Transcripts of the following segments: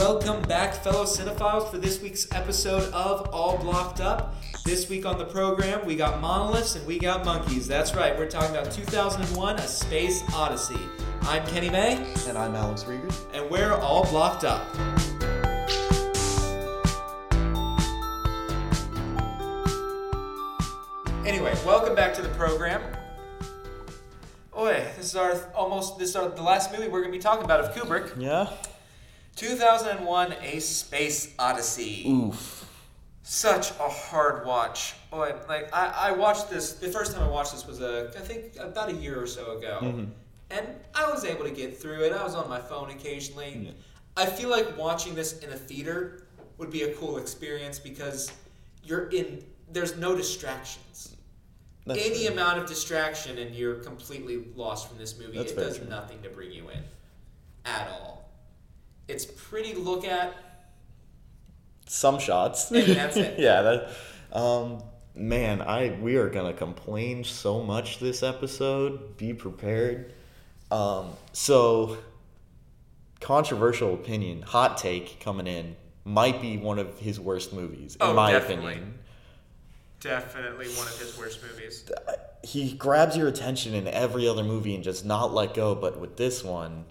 Welcome back, fellow cinephiles, for this week's episode of All Blocked Up. This week on the program, we got monoliths and we got monkeys. That's right, we're talking about 2001 A Space Odyssey. I'm Kenny May, And I'm Alex Rieger. and we're all blocked up. Anyway, welcome back to the program. Oi, this is our almost this is our, the last movie we're going to be talking about of Kubrick. Yeah? 2001 A Space Odyssey. Oof. Such a hard watch. Boy, like I, I watched this the first time I watched this was a I think about a year or so ago. Mm-hmm. And I was able to get through it. I was on my phone occasionally. Yeah. I feel like watching this in a theater would be a cool experience because you're in there's no distractions. That's Any fair. amount of distraction and you're completely lost from this movie. That's it does true. nothing to bring you in at all. It's pretty look at. Some shots. And that's it. yeah, that um man, I we are gonna complain so much this episode. Be prepared. Um so controversial opinion, hot take coming in, might be one of his worst movies, in Oh, my definitely. opinion. Definitely one of his worst movies. he grabs your attention in every other movie and just not let go. But with this one,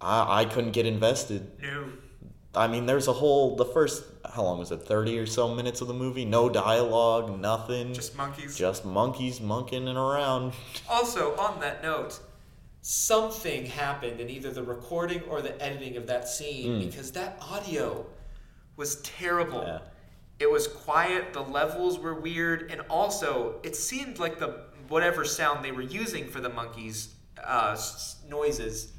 I I couldn't get invested. No. I mean, there's a whole the first how long was it? Thirty or so minutes of the movie, no dialogue, nothing, Just monkeys. just monkeys monkeying around. Also, on that note, something happened in either the recording or the editing of that scene Mm. because that audio was terrible. Yeah. It was quiet, the levels were weird, and also it seemed like the whatever sound they were using for the monkeys' uh, s- noises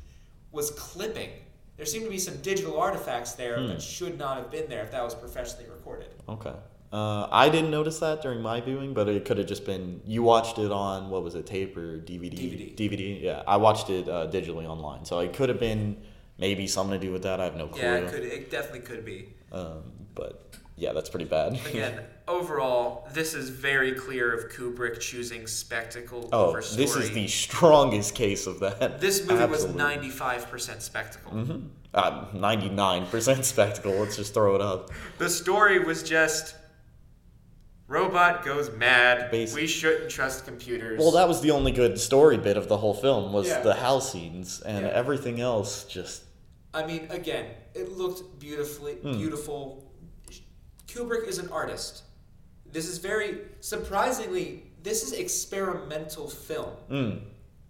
was clipping. There seemed to be some digital artifacts there Hmm. that should not have been there if that was professionally recorded. Okay. Uh, I didn't notice that during my viewing, but it could have just been you watched it on what was it, tape or DVD? DVD. DVD. Yeah, I watched it uh, digitally online, so it could have been maybe something to do with that. I have no clue. Yeah, it could. It definitely could be. Um, but yeah, that's pretty bad. Again, overall, this is very clear of Kubrick choosing spectacle oh, over story. this is the strongest case of that. This movie Absolutely. was ninety-five percent spectacle. Mm-hmm. Uh, 99% spectacle. Let's just throw it up. The story was just robot goes mad. Basi- we shouldn't trust computers. Well, that was the only good story bit of the whole film was Yeah. the Hal's scenes, and Yeah. everything else just I mean, again, it looked beautifully Hmm. beautiful. Kubrick is an artist. This is very surprisingly. This is experimental film. mm,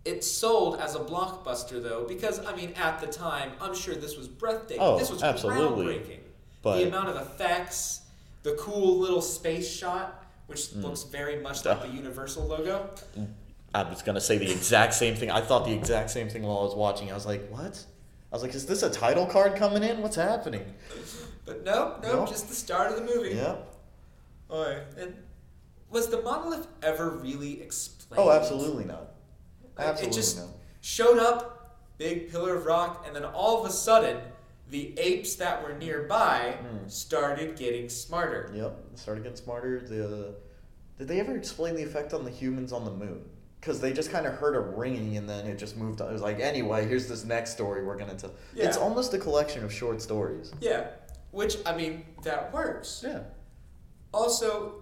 It sold as a blockbuster though, because I mean, at the time, I'm sure this was breathtaking. Oh, this was absolutely. groundbreaking. But- the amount of effects, the cool little space shot, which Hmm. looks very much like the Universal logo. I was gonna say the exact same thing. I thought the exact same thing while I was watching. I was like, "What?" I was like, "Is this a title card coming in? What's happening?" But no, no, No. just the start of the movie. Yeah. Oi. And was the monolith ever really explained? Oh, absolutely not. Absolutely it just not. showed up, big pillar of rock, and then all of a sudden, the apes that were nearby Hmm. started getting smarter. Yep. Started getting smarter. The did they ever explain the effect on the humans on the moon? Because they just kind of heard a ringing and then it just moved on. It was like, anyway, here's this next story we're gonna tell. It's almost a collection of short stories. Yeah, which I mean that works. Yeah. Also,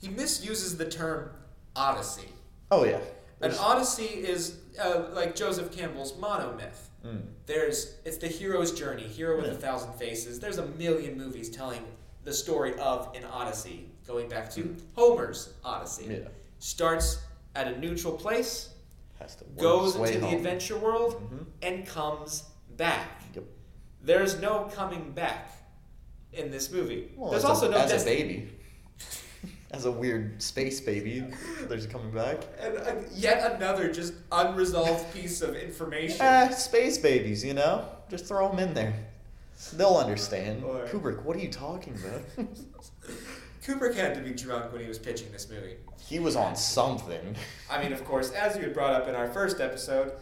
he misuses the term odyssey. Oh yeah. An odyssey is uh, like Joseph Campbell's monomyth. Mm. There's it's the hero's journey, hero with Yeah. a thousand faces. There's a million movies telling the story of an odyssey, going back to Homer's Odyssey. Yeah. Starts at a neutral place, Has to goes into the home. adventure world, Mhm. and comes back. Yep. There's no coming back in this movie. Well, There's also a, no as a baby. as a weird space baby, there's coming back. And uh, yet another just unresolved piece of information. Ah, space babies, you know. Just throw them in there. They'll understand. Or- Kubrick, what are you talking about? Kubrick had to be drunk when he was pitching this movie. he was on something. I mean, of course, as you had brought up in our first episode,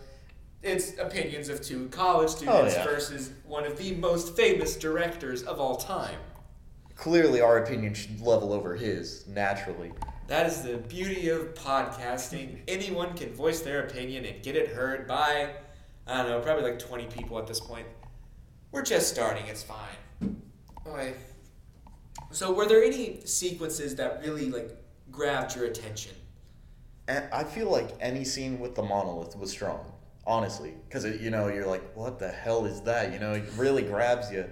it's opinions of two college students Oh, yeah. versus one of the most famous directors of all time. Clearly, our opinion should level over his naturally. That is the beauty of podcasting. Anyone can voice their opinion and get it heard by, I don't know, probably like 20 people at this point. We're just starting. It's fine. So, were there any sequences that really like grabbed your attention? And I feel like any scene with the monolith was strong, honestly, because you know you're like, what the hell is that? You know, it really grabs you.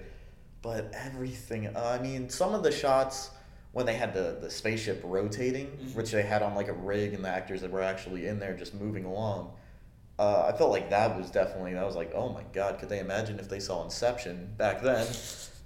But everything, uh, I mean, some of the shots when they had the, the spaceship rotating, Mhm. which they had on like a rig, and the actors that were actually in there just moving along. Uh, I felt like that was definitely. I was like, oh my god, could they imagine if they saw Inception back then?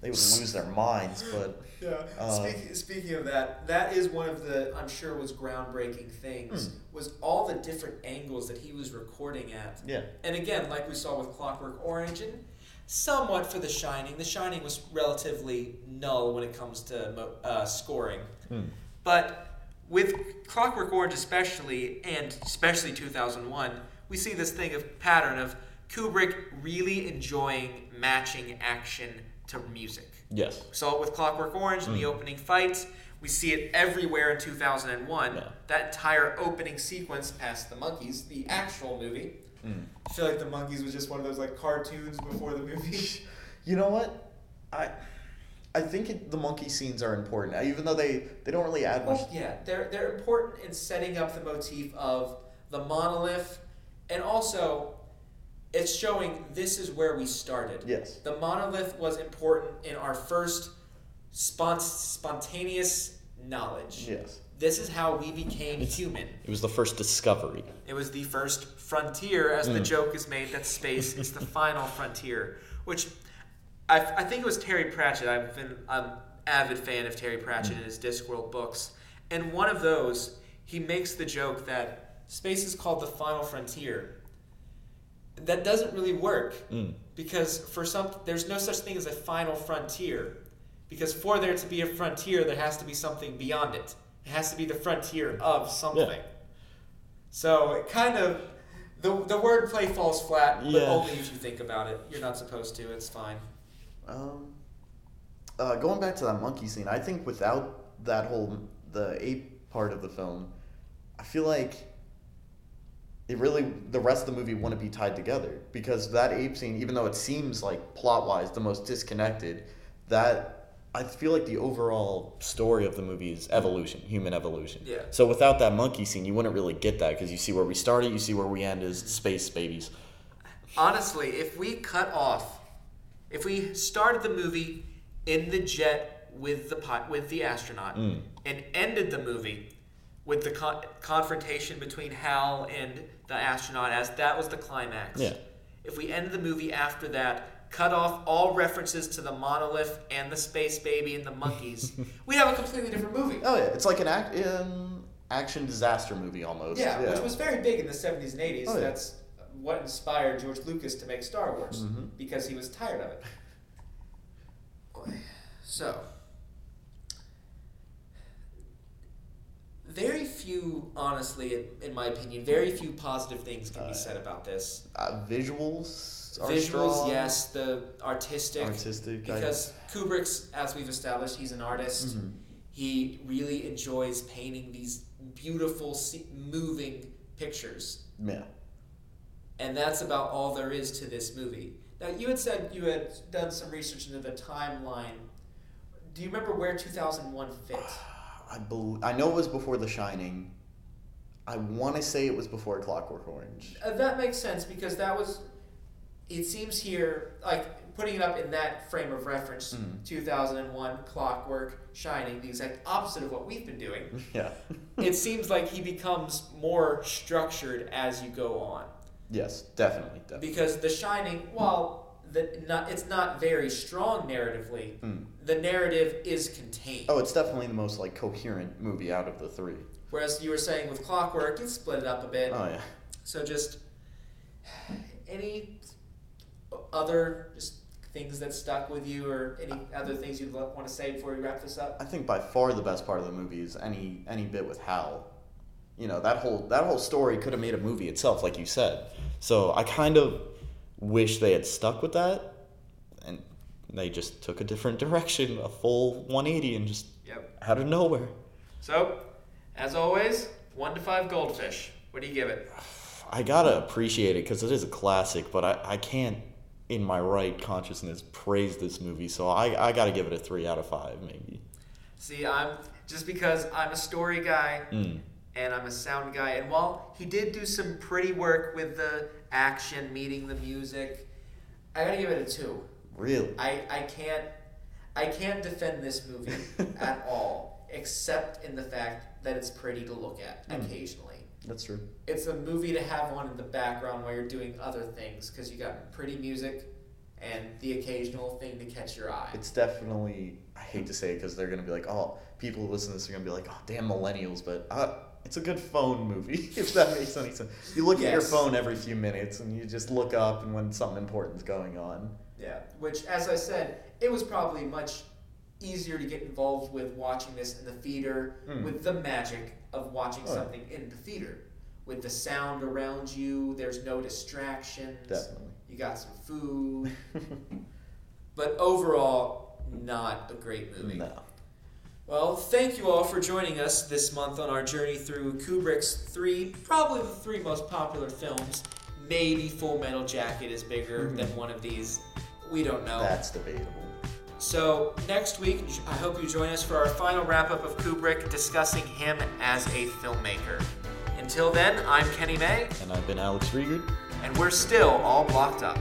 They would lose their minds. But Yeah. Uh, speaking, speaking of that, that is one of the I'm sure was groundbreaking things Hmm. was all the different angles that he was recording at. yeah, And again, like we saw with Clockwork Orange and somewhat for The Shining, The Shining was relatively null when it comes to uh, scoring. Hmm. But with Clockwork Orange, especially, and especially 2001, we see this thing of pattern of Kubrick really enjoying matching action to music. yes, We saw it with Clockwork Orange in the Mm. opening fight. We see it everywhere in 2001. Yeah. That entire opening sequence past the monkeys, the actual movie. Mm. I feel like the monkeys was just one of those like cartoons before the movie. You know what? I I think it, the monkey scenes are important, even though they they don't really add much. Well, yeah, they're they're important in setting up the motif of the monolith, and also it's showing this is where we started. Yes. The monolith was important in our first spont- spontaneous knowledge. Yes. This is how we became human. It was the first discovery. It was the first frontier, as the Mm. joke is made that space is the final frontier. Which I, I think it was Terry Pratchett. I've been I'm an avid fan of Terry Pratchett and his Discworld books. And one of those, he makes the joke that space is called the final frontier. That doesn't really work Mm. because for some there's no such thing as a final frontier. Because for there to be a frontier, there has to be something beyond it. It has to be the frontier of something. So it kind of the the wordplay falls flat, but Yeah. only if you think about it. You're not supposed to. It's fine. Um, uh, going back to that monkey scene, I think without that whole the ape part of the film, I feel like it really the rest of the movie wouldn't be tied together because that ape scene, even though it seems like plot wise the most disconnected, that I feel like the overall story of the movie is evolution, human evolution. Yeah. So without that monkey scene, you wouldn't really get that because you see where we started, you see where we end as space babies. Honestly, if we cut off, if we started the movie in the jet with the pi- with the astronaut Mm. and ended the movie with the con- confrontation between Hal and the astronaut as that was the climax. Yeah. If we ended the movie after that, cut off all references to the monolith and the space baby and the monkeys, we'd have a completely different movie. Oh yeah, it's like an act, um, action disaster movie almost. Yeah, which was very big in the 70s and 80s. Oh, yeah. That's what inspired George Lucas to make Star Wars Mhm. because he was tired of it. So, very few, honestly, in, in my opinion, very few positive things can be Uh, said about this. uh, visuals. Are Visuals, strong, yes, the artistic. Artistic. I- because Kubrick's, as we've established, he's an artist. Mhm. He really enjoys painting these beautiful, moving pictures. Yeah. And that's about all there is to this movie. Now, you had said you had done some research into the timeline. Do you remember where 2001 fit? I bel I know it was before The Shining. I want to say it was before Clockwork Orange. Uh, that makes sense because that was. It seems here, like putting it up in that frame of reference, Mhm. 2001, Clockwork, Shining, the exact opposite of what we've been doing. Yeah. it seems like he becomes more structured as you go on. yes, definitely, definitely. Because The Shining, while the, not, it's not very strong narratively, Mm. the narrative is contained. Oh, it's definitely the most like coherent movie out of the three. Whereas you were saying with Clockwork, it split it up a bit. Oh yeah. So just any other just things that stuck with you, or any other things you'd want to say before we wrap this up? I think by far the best part of the movie is any any bit with Hal. You know that whole that whole story could have made a movie itself, like you said. So I kind of wish they had stuck with that, and they just took a different direction, a full 180, and just Yep. out of nowhere. So, as always, one to five goldfish. What do you give it? I gotta appreciate it because it is a classic, but I, I can't in my right consciousness praise this movie. So I, I got to give it a three out of five, maybe. See, I'm just because I'm a story guy Mm. and I'm a sound guy, and while he did do some pretty work with the action, meeting the music, I gotta give it a two. Really? I, I can't I can't defend this movie at all, except in the fact that it's pretty to look at Mm. occasionally. That's true. It's a movie to have on in the background while you're doing other things because you got pretty music and the occasional thing to catch your eye. It's definitely, I hate to say it because they're going to be like, oh, people who listen to this are going to be like, oh, damn millennials, but uh, it's a good phone movie, if that makes any sense. You look at your phone every few minutes and you just look up and when something important's going on. Yeah, which, as I said, it was probably much easier to get involved with watching this in the theater Mm. with the magic of watching Oh, something in the theater. With the sound around you, there's no distractions. Definitely. You got some food. but overall, not a great movie. no. Well, thank you all for joining us this month on our journey through Kubrick's three, probably the three most popular films. Maybe Full Metal Jacket is bigger Mhm. than one of these. We don't know. That's debatable. So, next week, I hope you join us for our final wrap up of Kubrick discussing him as a filmmaker. Until then, I'm Kenny May, And I've been Alex Rieger. and we're still all blocked up.